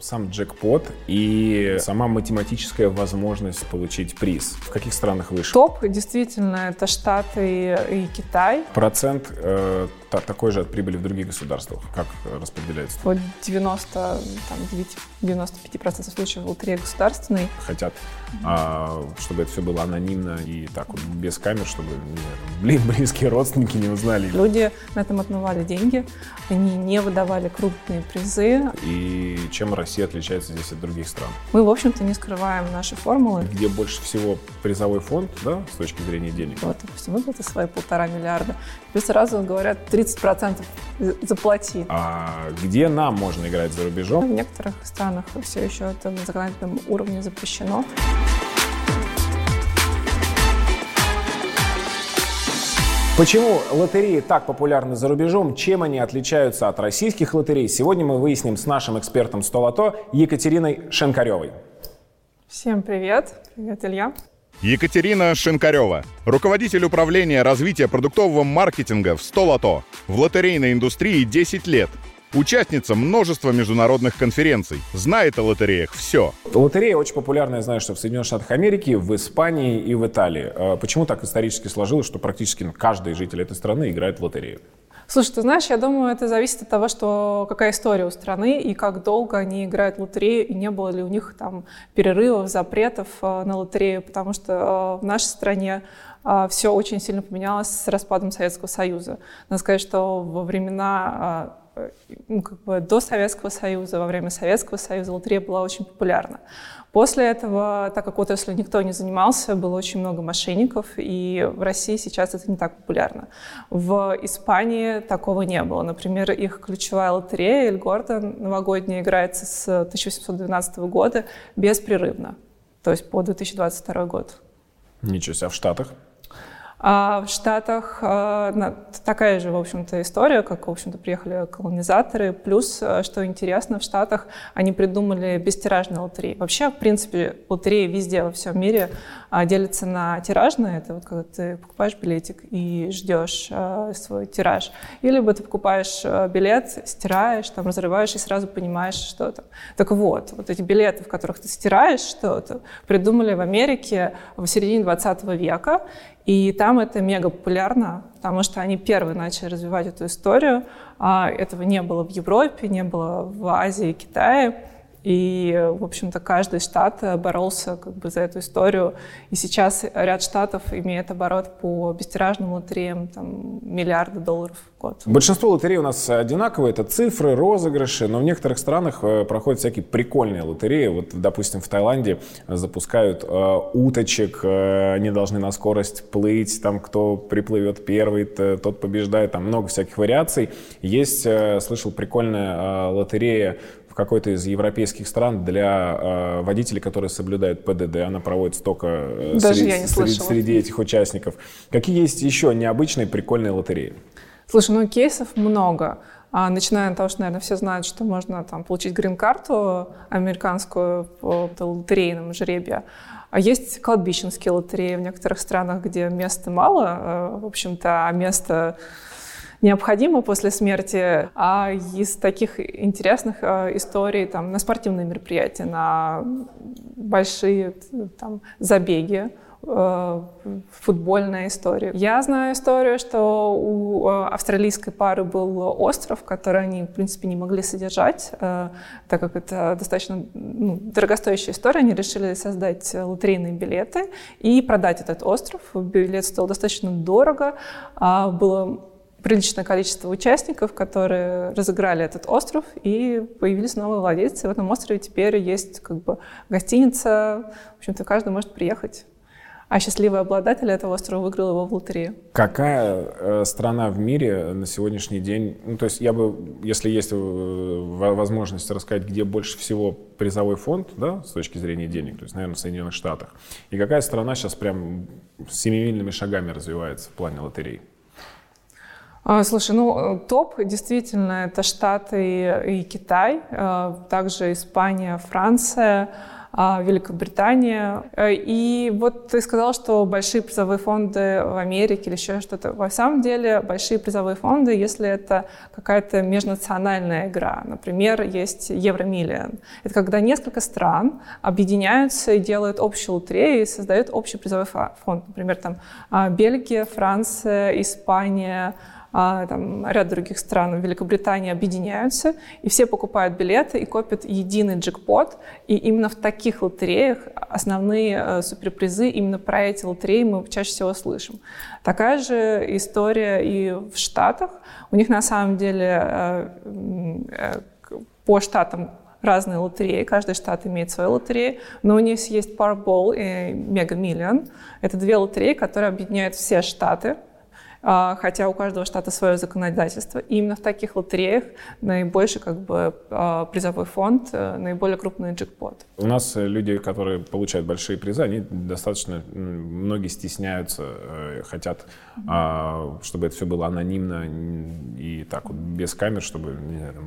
Сам джекпот и сама математическая возможность получить приз. В каких странах выше? Топ действительно это Штаты и Китай. Процент э, та, такой же от прибыли в других государствах. Как распределяется? Вот 90, там, 95% случаев лотерея государственной. Хотят, а, чтобы это все было анонимно и так вот без камер, чтобы блин, близкие родственники не узнали. Люди на этом отмывали деньги, они не выдавали крупные призы. И чем Россия отличается здесь от других стран? Мы, в общем-то, не скрываем наши формулы. Где больше всего призовой фонд, да, с точки зрения денег? Вот, допустим, выплаты свои полтора миллиарда. И сразу говорят, 30% заплати. А где нам можно играть за рубежом? В некоторых странах все еще это на законодательном уровне запрещено. Почему лотереи так популярны за рубежом? Чем они отличаются от российских лотерей? Сегодня мы выясним с нашим экспертом 100 лото Екатериной Шенкаревой. Всем привет. Привет, Илья. Екатерина Шинкарева, руководитель управления развития продуктового маркетинга в 100 лото. В лотерейной индустрии 10 лет. Участница множества международных конференций. Знает о лотереях все. Лотерея очень популярная, знаю, что в Соединенных Штатах Америки, в Испании и в Италии. А почему так исторически сложилось, что практически каждый житель этой страны играет в лотерею? Слушай, ты знаешь, я думаю, это зависит от того, что какая история у страны и как долго они играют в лотерею, и не было ли у них там перерывов, запретов э, на лотерею, потому что э, в нашей стране э, все очень сильно поменялось с распадом Советского Союза. Надо сказать, что во времена ну, как бы до Советского Союза, во время Советского Союза лотерея была очень популярна. После этого, так как отраслью никто не занимался, было очень много мошенников, и в России сейчас это не так популярно. В Испании такого не было. Например, их ключевая лотерея «Эль Гордон» новогодняя играется с 1812 года беспрерывно, то есть по 2022 год. Ничего себе, а в Штатах? А в Штатах а, такая же, в общем-то, история, как, в общем-то, приехали колонизаторы. Плюс, а, что интересно, в Штатах они придумали бестиражные лотереи. Вообще, в принципе, лотереи везде во всем мире а, делятся на тиражные. Это вот когда ты покупаешь билетик и ждешь свой тираж. Или ты покупаешь билет, стираешь, там, разрываешь и сразу понимаешь, что это. Так вот, вот эти билеты, в которых ты стираешь что-то, придумали в Америке в середине 20 века. И там это мега популярно, потому что они первые начали развивать эту историю. А этого не было в Европе, не было в Азии, Китае. И, в общем-то, каждый штат боролся как бы за эту историю. И сейчас ряд штатов имеет оборот по бестиражным лотереям там, миллиарды долларов в год. Большинство лотерей у нас одинаковые. Это цифры, розыгрыши. Но в некоторых странах э, проходят всякие прикольные лотереи. Вот, допустим, в Таиланде запускают э, уточек. Э, они должны на скорость плыть. Там, кто приплывет первый, тот побеждает. Там много всяких вариаций. Есть, э, слышал, прикольная э, лотерея какой-то из европейских стран для э, водителей, которые соблюдают ПДД. Она проводится только э, Даже среди, я не среди, среди этих участников. Какие есть еще необычные прикольные лотереи? Слушай, ну кейсов много. А, начиная от того, что, наверное, все знают, что можно там, получить грин-карту американскую по лотерейному жребию. А есть кладбищенские лотереи в некоторых странах, где места мало, э, в общем-то, а место необходимо после смерти, а из таких интересных э, историй там, на спортивные мероприятия, на большие там, забеги, э, футбольная история. Я знаю историю, что у э, австралийской пары был остров, который они, в принципе, не могли содержать, так как это достаточно ну, дорогостоящая история. Они решили создать лотерейные билеты и продать этот остров. Билет стоил достаточно дорого, а было приличное количество участников, которые разыграли этот остров, и появились новые владельцы. В этом острове теперь есть как бы гостиница, в общем-то, каждый может приехать. А счастливый обладатель этого острова выиграл его в лотерею. Какая э, страна в мире на сегодняшний день, ну то есть я бы, если есть э, возможность рассказать, где больше всего призовой фонд, да, с точки зрения денег, то есть, наверное, в Соединенных Штатах, и какая страна сейчас прям семимильными шагами развивается в плане лотерей? А, слушай, ну топ действительно это Штаты и Китай, а, также Испания, Франция. а, Великобритания. Э, и вот ты сказал, что большие призовые фонды в Америке или еще что-то. Во самом деле большие призовые фонды, если это какая-то межнациональная игра. Например, есть Евромиллион. Это когда несколько стран объединяются и делают общую лотерею и создают общий призовой фонд. Например, там а, Бельгия, Франция, Испания, а, там, ряд других стран, Великобритания объединяются, и все покупают билеты и копят единый джекпот. И именно в таких лотереях основные э, суперпризы, именно про эти лотереи мы чаще всего слышим. Такая же история и в Штатах. У них на самом деле э, э, по штатам разные лотереи, каждый штат имеет свою лотерею, но у них есть Powerball и Mega Million. Это две лотереи, которые объединяют все штаты, хотя у каждого штата свое законодательство. И именно в таких лотереях наибольший как бы, а, призовой фонд, э, наиболее крупный джекпот. У нас э, люди, которые получают большие призы, они достаточно, многие стесняются, э, хотят, mm-hmm. чтобы это все было анонимно и так вот без камер, чтобы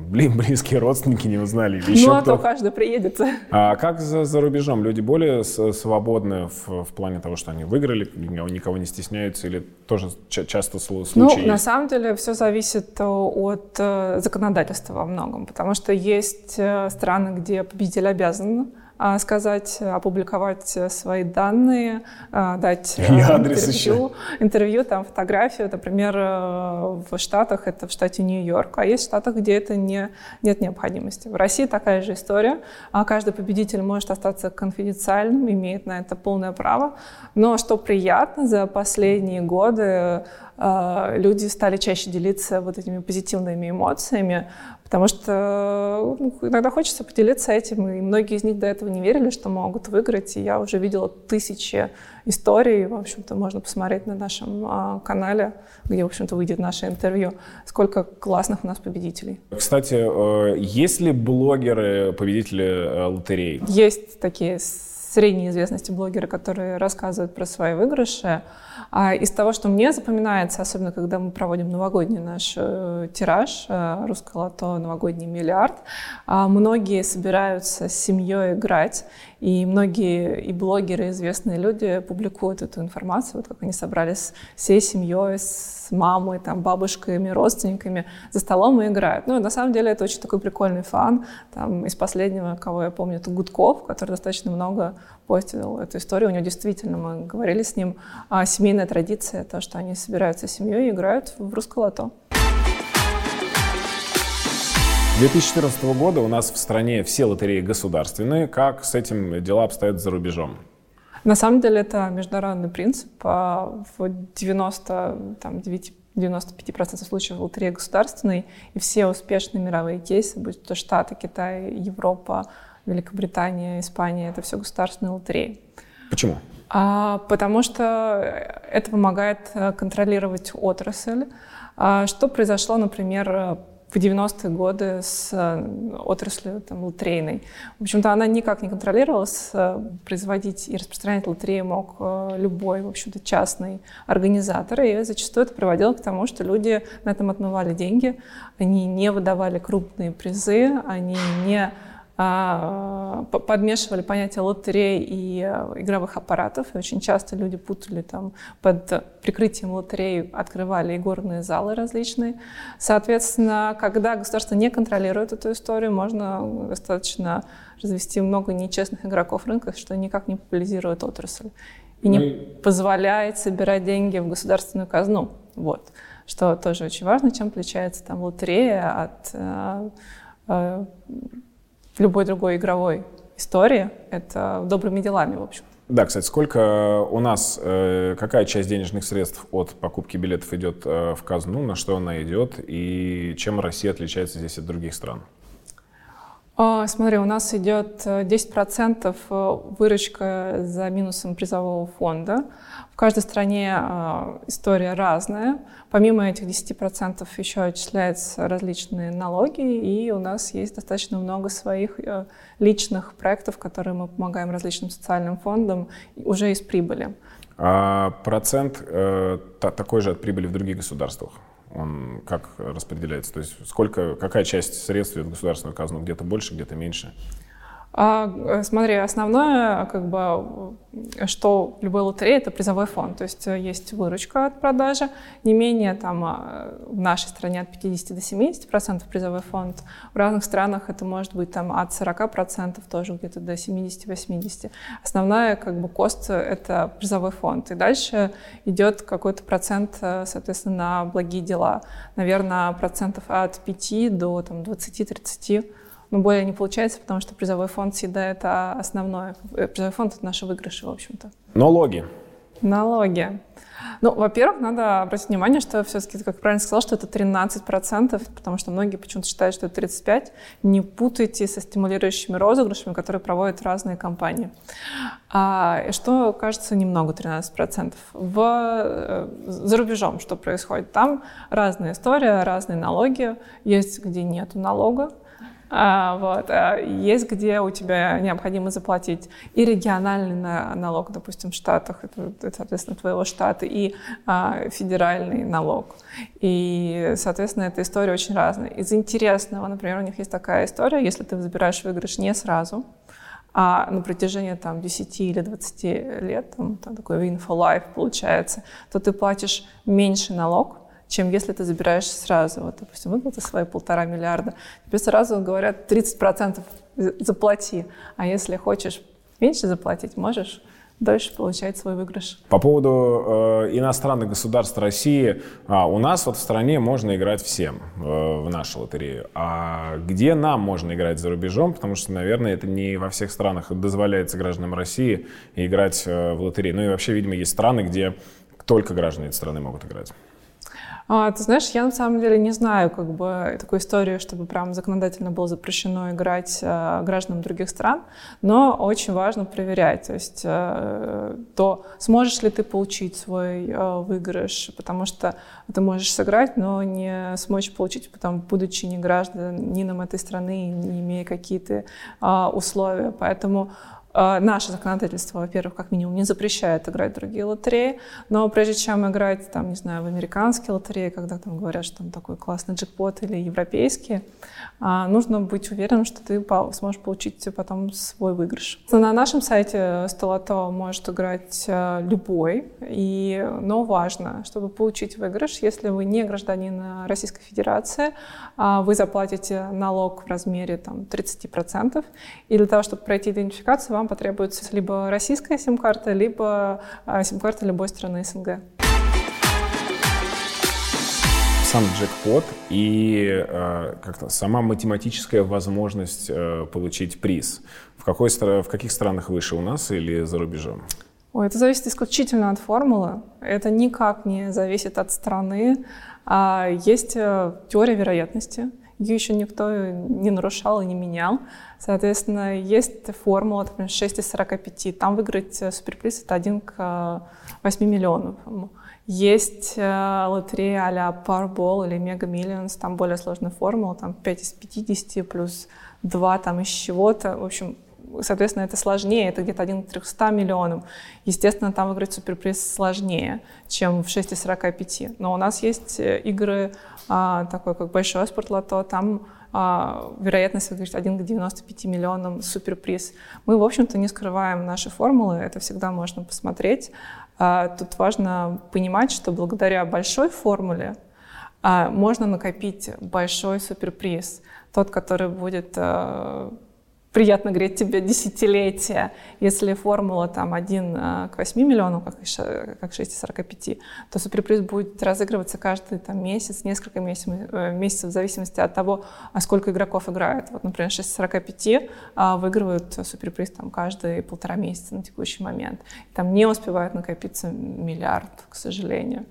блин, близкие родственники не узнали. Еще ну, а то каждый приедет. А как за, за рубежом? Люди более свободны в, в плане того, что они выиграли, никого не стесняются или тоже часто часто случаи Ну, есть? на самом деле все зависит э, от э, законодательства во многом, потому что есть э, страны, где победитель обязан сказать, опубликовать свои данные, а, дать И адрес интервью, еще. интервью, там фотографию. Например, в Штатах, это в штате Нью-Йорк, а есть в Штатах, где это не, нет необходимости. В России такая же история. А каждый победитель может остаться конфиденциальным, имеет на это полное право. Но что приятно, за последние годы люди стали чаще делиться вот этими позитивными эмоциями, Потому что ну, иногда хочется поделиться этим, и многие из них до этого не верили, что могут выиграть. И я уже видела тысячи историй, в общем-то, можно посмотреть на нашем а, канале, где, в общем-то, выйдет наше интервью, сколько классных у нас победителей. Кстати, э, есть ли блогеры, победители э, лотерей? Есть такие средней известности блогеры, которые рассказывают про свои выигрыши. А из того, что мне запоминается, особенно когда мы проводим новогодний наш э, тираж, э, русское лото новогодний миллиард, э, многие собираются с семьей играть, и многие и блогеры, и известные люди публикуют эту информацию, вот как они собрались всей семьей, с мамой, там, бабушками, родственниками за столом и играют. Ну, на самом деле, это очень такой прикольный фан. Там, из последнего, кого я помню, это Гудков, который достаточно много постил эту историю. У него действительно, мы говорили с ним, а, семейная традиция, то, что они собираются с семьей и играют в русское лото. 2014 года у нас в стране все лотереи государственные. Как с этим дела обстоят за рубежом? На самом деле это международный принцип. А в 90, там, 9, 95% случаев лотерея государственной, и все успешные мировые кейсы, будь то Штаты, Китай, Европа, Великобритания, Испания, это все государственные лотереи. Почему? А, потому что это помогает э, контролировать отрасль. А, что произошло, например, в 90-е годы с э, отраслью там, лотерейной. В общем-то, она никак не контролировалась. Э, производить и распространять лотереи мог любой, в общем-то, частный организатор. И зачастую это приводило к тому, что люди на этом отмывали деньги. Они не выдавали крупные призы, они не подмешивали понятие лотерей и э, игровых аппаратов. И очень часто люди путали там под прикрытием лотерей, открывали игорные залы различные. Соответственно, когда государство не контролирует эту историю, можно достаточно развести много нечестных игроков рынка, что никак не популяризирует отрасль и не Мы... позволяет собирать деньги в государственную казну. Вот. Что тоже очень важно, чем отличается там лотерея от э, э, любой другой игровой истории. Это добрыми делами, в общем. Да, кстати, сколько у нас, э, какая часть денежных средств от покупки билетов идет э, в казну, на что она идет и чем Россия отличается здесь от других стран? А, смотри, у нас идет 10% э, выручка за минусом призового фонда. В каждой стране а, история разная. Помимо этих 10% еще отчисляются различные налоги, и у нас есть достаточно много своих э, личных проектов, которые мы помогаем различным социальным фондам уже из прибыли. А процент э, такой же от прибыли в других государствах? Он как распределяется? То есть сколько, какая часть средств в государственную казну? Где-то больше, где-то меньше? А, э, смотри, основное, как бы, что в любой лотерее, это призовой фонд. То есть э, есть выручка от продажи, не менее там в нашей стране от 50 до 70 процентов призовой фонд. В разных странах это может быть там от 40 процентов тоже где-то до 70-80. Основная как бы кост — это призовой фонд. И дальше идет какой-то процент, э, соответственно, на благие дела. Наверное, процентов от 5 до там, 20-30 но более не получается, потому что призовой фонд всегда это основное. Э, призовой фонд — это наши выигрыши, в общем-то. Налоги. Налоги. Ну, во-первых, надо обратить внимание, что все-таки, как правильно сказал, что это 13%, потому что многие почему-то считают, что это 35%. Не путайте со стимулирующими розыгрышами, которые проводят разные компании. А, что кажется немного 13%. В, э, за рубежом что происходит? Там разная история, разные налоги. Есть, где нет налога, вот. А есть, где у тебя необходимо заплатить и региональный налог, допустим, в Штатах, это, соответственно, твоего штата, и а, федеральный налог. И, соответственно, эта история очень разная. Из интересного, например, у них есть такая история, если ты забираешь выигрыш не сразу, а на протяжении там, 10 или 20 лет, там, там такой win life получается, то ты платишь меньше налог, чем если ты забираешь сразу. Вот, допустим, выплаты свои полтора миллиарда, тебе сразу говорят 30% заплати. А если хочешь меньше заплатить, можешь дольше получать свой выигрыш. По поводу э, иностранных государств России, а, у нас вот в стране можно играть всем э, в нашу лотерею. А где нам можно играть за рубежом? Потому что, наверное, это не во всех странах дозволяется гражданам России играть э, в лотерею. Ну и вообще, видимо, есть страны, где только граждане этой страны могут играть. А, ты знаешь, я на самом деле не знаю как бы такой истории, чтобы прям законодательно было запрещено играть э, гражданам других стран, но очень важно проверять, то есть э, то, сможешь ли ты получить свой э, выигрыш, потому что ты можешь сыграть, но не сможешь получить, потом, будучи не гражданином этой страны, не имея какие-то э, условия, поэтому наше законодательство, во-первых, как минимум не запрещает играть в другие лотереи, но прежде чем играть, там, не знаю, в американские лотереи, когда там говорят, что там такой классный джекпот или европейские, нужно быть уверенным, что ты сможешь получить потом свой выигрыш. На нашем сайте Столото может играть а, любой, и, но важно, чтобы получить выигрыш, если вы не гражданин Российской Федерации, вы заплатите налог в размере там, 30%, и для того, чтобы пройти идентификацию, вам потребуется либо российская сим-карта, либо а, сим-карта любой страны СНГ. Сам джекпот и э, как-то сама математическая возможность э, получить приз. В, какой, в каких странах выше, у нас или за рубежом? Ой, это зависит исключительно от формулы. Это никак не зависит от страны. А есть э, теория вероятности. Ее еще никто не нарушал и не менял. Соответственно, есть формула, например, 6 из 45. Там выиграть э, суперприз — это 1 к 8 миллионов. Есть э, лотерея а-ля Powerball или Mega Millions, там более сложная формула, там 5 из 50 плюс 2 там из чего-то. В общем, соответственно, это сложнее, это где-то 1 к 300 миллионам. Естественно, там выиграть суперприз сложнее, чем в 6 из 45. Но у нас есть э, игры, а, такой как Большой спортлото, там а, вероятность выиграть 1 к 95 миллионам суперприз. Мы, в общем-то, не скрываем наши формулы, это всегда можно посмотреть. А, тут важно понимать, что благодаря большой формуле а, можно накопить большой суперприз, тот, который будет а, приятно греть тебе десятилетия. Если формула там 1 э, к 8 миллионам, как, как 6 из 45, то суперприз будет разыгрываться каждый там, месяц, несколько месяцев, э, месяцев в зависимости от того, а сколько игроков играет. Вот, например, 6 из 45 а, выигрывают суперприз там, каждые полтора месяца на текущий момент. Там не успевает накопиться миллиард, к сожалению.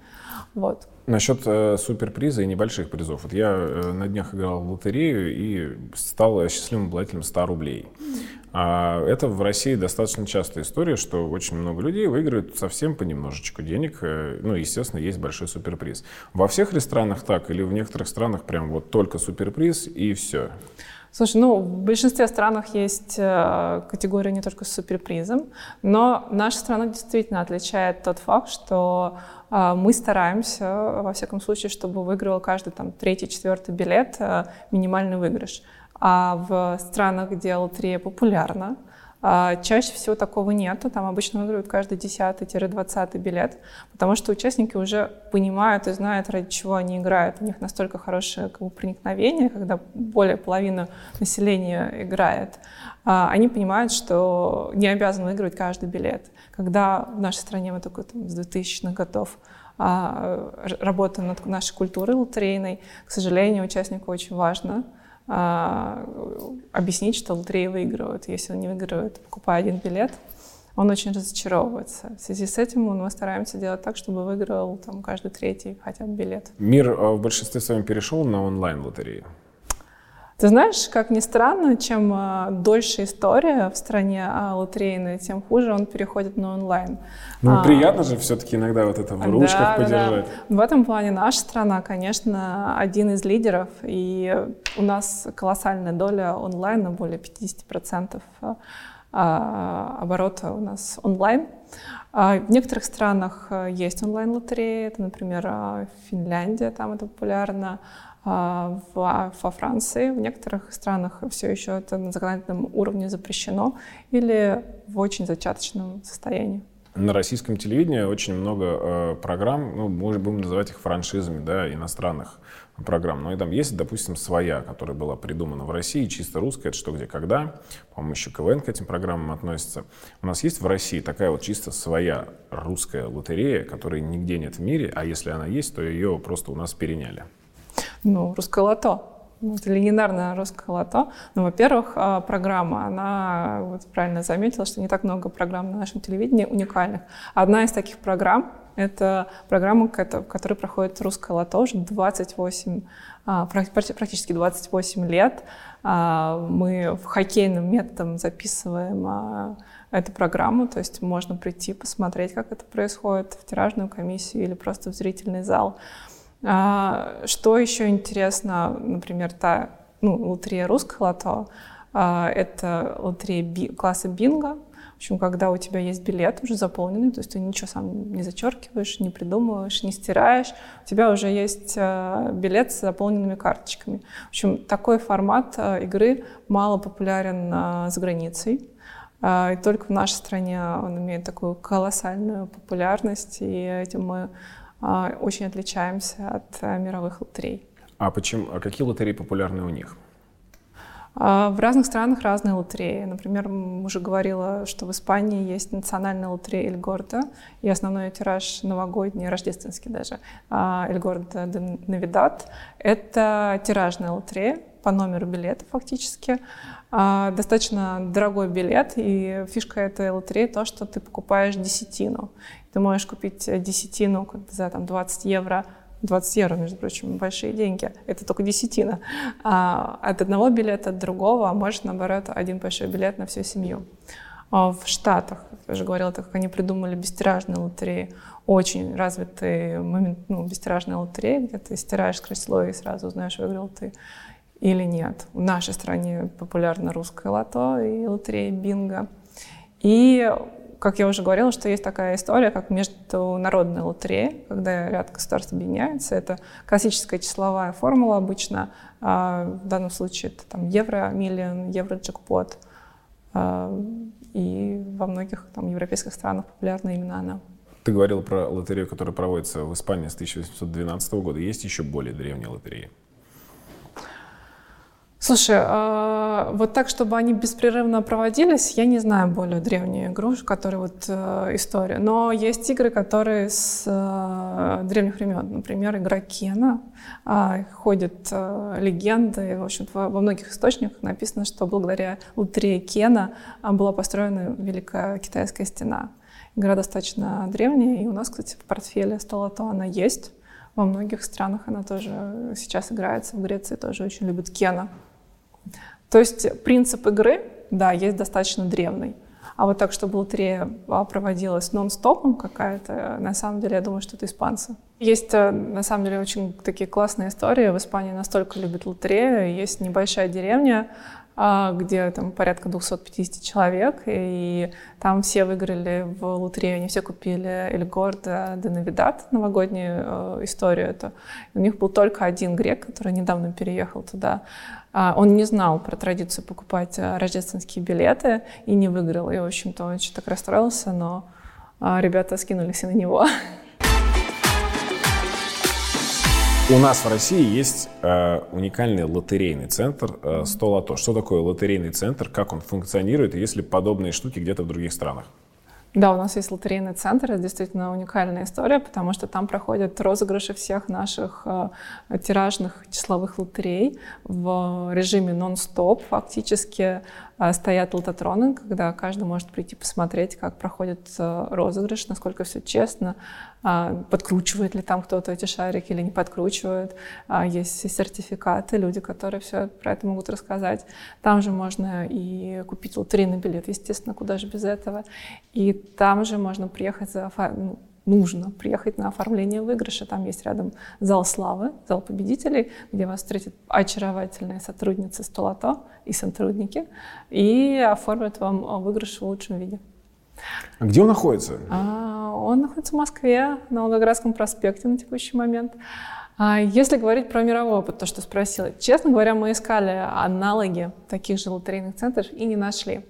Вот. Насчет э, суперприза и небольших призов. Вот я э, на днях играл в лотерею и стал счастливым обладателем 100 рублей. А это в России достаточно частая история, что очень много людей выигрывают совсем понемножечку денег. Э, ну, естественно, есть большой суперприз. Во всех ли странах так или в некоторых странах прям вот только суперприз и все? Слушай, ну, в большинстве странах есть э, категория не только с суперпризом, но наша страна действительно отличает тот факт, что мы стараемся, во всяком случае, чтобы выигрывал каждый там третий, четвертый билет э, минимальный выигрыш. А в странах, где лотерея популярна, а, чаще всего такого нету. Там обычно выигрывают каждый 10-20 билет, потому что участники уже понимают и знают, ради чего они играют. У них настолько хорошее как бы, проникновение, когда более половины населения играет. А, они понимают, что не обязаны выигрывать каждый билет. Когда в нашей стране мы только там, с 2000-х годов а, работаем над нашей культурой лотерейной, к сожалению, участнику очень важно — а, объяснить, что лотереи выигрывают. Если он не выигрывает, покупая один билет, он очень разочаровывается. В связи с этим мы стараемся делать так, чтобы выиграл там, каждый третий хотя бы билет. Мир а, в большинстве своем перешел на онлайн-лотереи. Ты знаешь, как ни странно, чем э, дольше история в стране э, лотерейная, тем хуже он переходит на онлайн. Ну, а, приятно же все-таки иногда вот это в ручках да, подержать. Да. В этом плане наша страна, конечно, один из лидеров, и у нас колоссальная доля онлайна, более 50% э, оборота у нас онлайн. В некоторых странах есть онлайн-лотереи, это, например, Финляндия, там это популярно, а, во Франции. В некоторых странах все еще это на законодательном уровне запрещено или в очень зачаточном состоянии. На российском телевидении очень много э, программ, ну, мы будем называть их франшизами, да, иностранных программ. Но и там есть, допустим, своя, которая была придумана в России, чисто русская, это что, где, когда. По-моему, еще КВН к этим программам относится. У нас есть в России такая вот чисто своя русская лотерея, которой нигде нет в мире, а если она есть, то ее просто у нас переняли. Ну, русское лото. Это легендарное русское лото. Ну, во-первых, а, программа, она, вот правильно заметила, что не так много программ на нашем телевидении уникальных. Одна из таких программ — это программа, в которой проходит русское лото уже 28, а, практически 28 лет. А, мы в хоккейным методом записываем эту программу, то есть можно прийти посмотреть, как это происходит в тиражную комиссию или просто в зрительный зал. А, что еще интересно, например, та ну, лотерея русского лото, а, это лотерея би, класса бинго. В общем, когда у тебя есть билет уже заполненный, то есть ты ничего сам не зачеркиваешь, не придумываешь, не стираешь, у тебя уже есть а, билет с заполненными карточками. В общем, такой формат игры мало популярен за границей. И только в нашей стране он имеет такую колоссальную популярность, и этим мы а, очень отличаемся от э, мировых лотерей. А почему? А какие лотереи популярны у них? А, в разных странах разные лотереи. Например, уже говорила, что в Испании есть национальная лотерея Эль Гордо, и основной тираж новогодний, рождественский даже, а, Эль Гордо де Навидат. Это тиражная лотерея по номеру билета фактически. Достаточно дорогой билет, и фишка этой лотереи то, что ты покупаешь десятину. Ты можешь купить э, десятину за там, 20 евро, 20 евро, между прочим, большие деньги. Это только десятина. А от одного билета, от другого, а можешь, наоборот, один большой билет на всю семью. А в Штатах, я уже говорила, так как они придумали бестиражные лотереи, очень развитый момент, ну, бестиражная лотерея, где ты стираешь кресло и сразу узнаешь, выиграл ты или нет. В нашей стране популярна русское лото и лотерея бинго. И как я уже говорила, что есть такая история, как международная лотерея, когда ряд государств объединяется. Это классическая числовая формула обычно. А в данном случае это там евро миллион, евро джекпот. А, и во многих там европейских странах популярна именно она. Ты говорил про лотерею, которая проводится в Испании с 1812 года. Есть еще более древние лотереи? Слушай, а, вот так, чтобы они беспрерывно проводились, я не знаю более древнюю игру, которая вот э, история. Но есть игры, которые с э, древних времен. Например, игра Кена. А, ходят э, легенды. В общем, во, многих источниках написано, что благодаря лотерее Кена была построена Великая Китайская стена. Игра достаточно древняя, и у нас, кстати, в портфеле Столото она есть. Во многих странах она тоже сейчас играется. В Греции тоже очень любят Кена. То есть принцип игры, да, есть достаточно древний. А вот так, чтобы лотерея а, проводилась нон-стопом какая-то, на самом деле, я думаю, что это испанцы. Есть, э, на самом деле, очень такие классные истории. В Испании настолько любят лотерею. Есть небольшая деревня, где там порядка 250 человек, и там все выиграли в лотерею, они все купили Эль Гордо де Навидат, новогоднюю э, историю эту. И у них был только один грек, который недавно переехал туда. А, он не знал про традицию покупать э, рождественские билеты и не выиграл. И, в общем-то, он очень так расстроился, но а, ребята скинулись и на него. У нас в России есть э, уникальный лотерейный центр э, 100 лото. Что такое лотерейный центр, как он функционирует, и есть ли подобные штуки где-то в других странах? Да, у нас есть лотерейный центр, это действительно уникальная история, потому что там проходят розыгрыши всех наших э, тиражных числовых лотерей в режиме нон-стоп. Фактически стоят лототроны, когда каждый может прийти посмотреть, как проходит э, розыгрыш, насколько все честно, э, подкручивает ли там кто-то эти шарики или не подкручивает. Э, есть сертификаты, люди, которые все про это могут рассказать. Там же можно и купить лотерейный билет, естественно, куда же без этого. И там же можно приехать за ну, нужно приехать на оформление выигрыша. Там есть рядом зал славы, зал победителей, где вас встретят очаровательные сотрудницы Столото и сотрудники и оформят вам выигрыш в лучшем виде. А где он находится? А, он находится в Москве, на Волгоградском проспекте на текущий момент. А если говорить про мировой опыт, то, что спросила, честно говоря, мы искали аналоги таких же лотерейных центров и не нашли.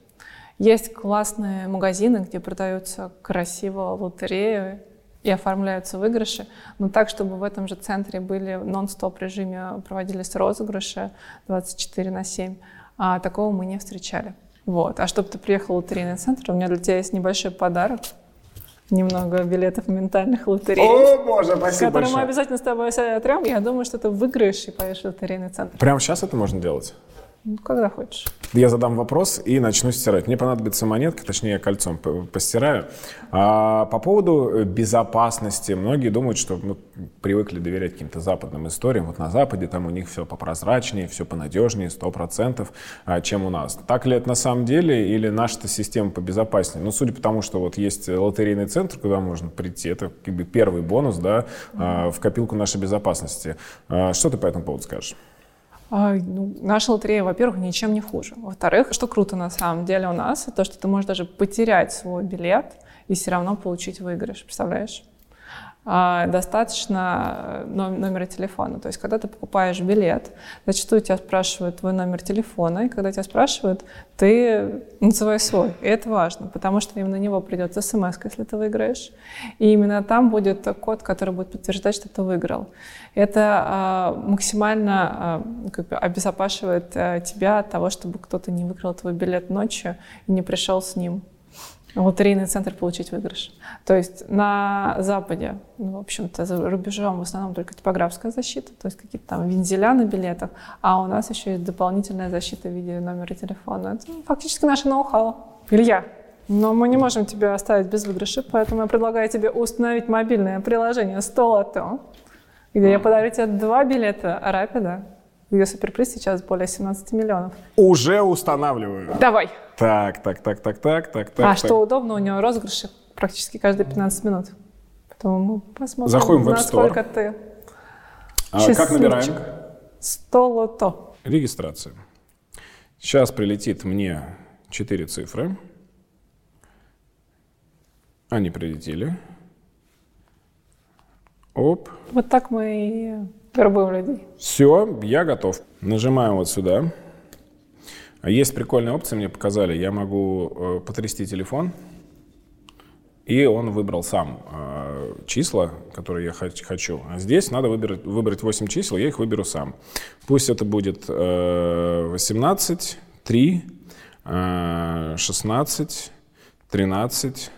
Есть классные магазины, где продаются красиво лотереи и оформляются выигрыши, но так, чтобы в этом же центре были в нон-стоп режиме проводились розыгрыши 24 на 7, а такого мы не встречали. Вот. А чтобы ты приехал в лотерейный центр, у меня для тебя есть небольшой подарок. Немного билетов ментальных лотерей. О, боже, спасибо Которые большое. мы обязательно с тобой отрем. Я думаю, что ты выиграешь и поедешь в лотерейный центр. Прямо сейчас это можно делать? Ну, когда хочешь. Я задам вопрос и начну стирать. Мне понадобится монетка, точнее, я кольцом постираю. А по поводу э, безопасности. Многие думают, что ну, привыкли доверять каким-то западным историям. Вот на Западе там у них все попрозрачнее, все понадежнее, 100%, а, чем у нас. Так ли это на самом деле или наша система побезопаснее? Ну, судя по тому, что вот есть лотерейный центр, куда можно прийти, это как бы первый бонус да, mm-hmm. в копилку нашей безопасности. А, что ты по этому поводу скажешь? А, ну, наша лотерея, во-первых, ничем не хуже. Во-вторых, что круто на самом деле у нас, то, что ты можешь даже потерять свой билет и все равно получить выигрыш, представляешь? А, достаточно э, номера телефона. То есть, когда ты покупаешь билет, зачастую тебя спрашивают твой номер телефона, и когда тебя спрашивают, ты называй свой. И это важно, потому что именно на него придет смс, если ты выиграешь. И именно там будет код, который будет подтверждать, что ты выиграл. Это а, максимально а, как бы обезопашивает тебя от того, чтобы кто-то не выиграл твой билет ночью и не пришел с ним лотерейный центр получить выигрыш. То есть на Западе, ну, в общем-то, за рубежом в основном только типографская защита, то есть какие-то там вензеля на билетах, а у нас еще есть дополнительная защита в виде номера телефона. Это фактически наше ноу-хау. Илья, но мы не можем тебя оставить без выигрыша, поэтому я предлагаю тебе установить мобильное приложение 100 лото, где я подарю тебе два билета Рапида, где суперприз сейчас более 17 миллионов. Уже устанавливаю. Давай. Так, так, так, так, так, так, так. А так. что удобно, у него розыгрыши практически каждые 15 минут. Поэтому мы посмотрим, Заходим в App Store. насколько ты а, Как набираем? 100 лото. Регистрация. Сейчас прилетит мне 4 цифры. Они прилетели. Оп. Вот так мы и вербуем людей. Все, я готов. Нажимаем вот сюда. Есть прикольная опция, мне показали. Я могу э, потрясти телефон, и он выбрал сам э, числа, которые я хочу. А здесь надо выбрать, выбрать 8 чисел, я их выберу сам. Пусть это будет э, 18, 3, э, 16, 13,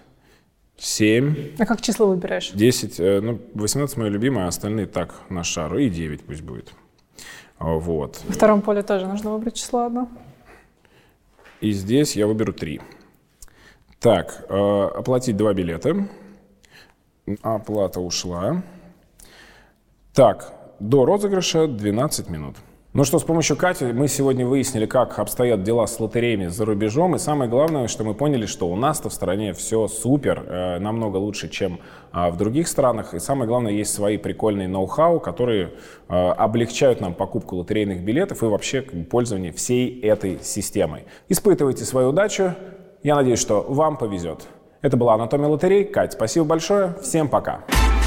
7. А как число выбираешь? 10. Э, ну, 18 мое любимое, а остальные так на шару. И 9 пусть будет. Вот. Во втором поле тоже нужно выбрать число одно. И здесь я выберу 3. Так, э, оплатить два билета. Оплата ушла. Так, до розыгрыша 12 минут. Ну что, с помощью Кати мы сегодня выяснили, как обстоят дела с лотереями за рубежом. И самое главное, что мы поняли, что у нас-то в стране все супер, э, намного лучше, чем э, в других странах. И самое главное, есть свои прикольные ноу-хау, которые э, облегчают нам покупку лотерейных билетов и вообще пользование всей этой системой. Испытывайте свою удачу. Я надеюсь, что вам повезет. Это была «Анатомия лотерей». Кать, спасибо большое. Всем пока. Пока.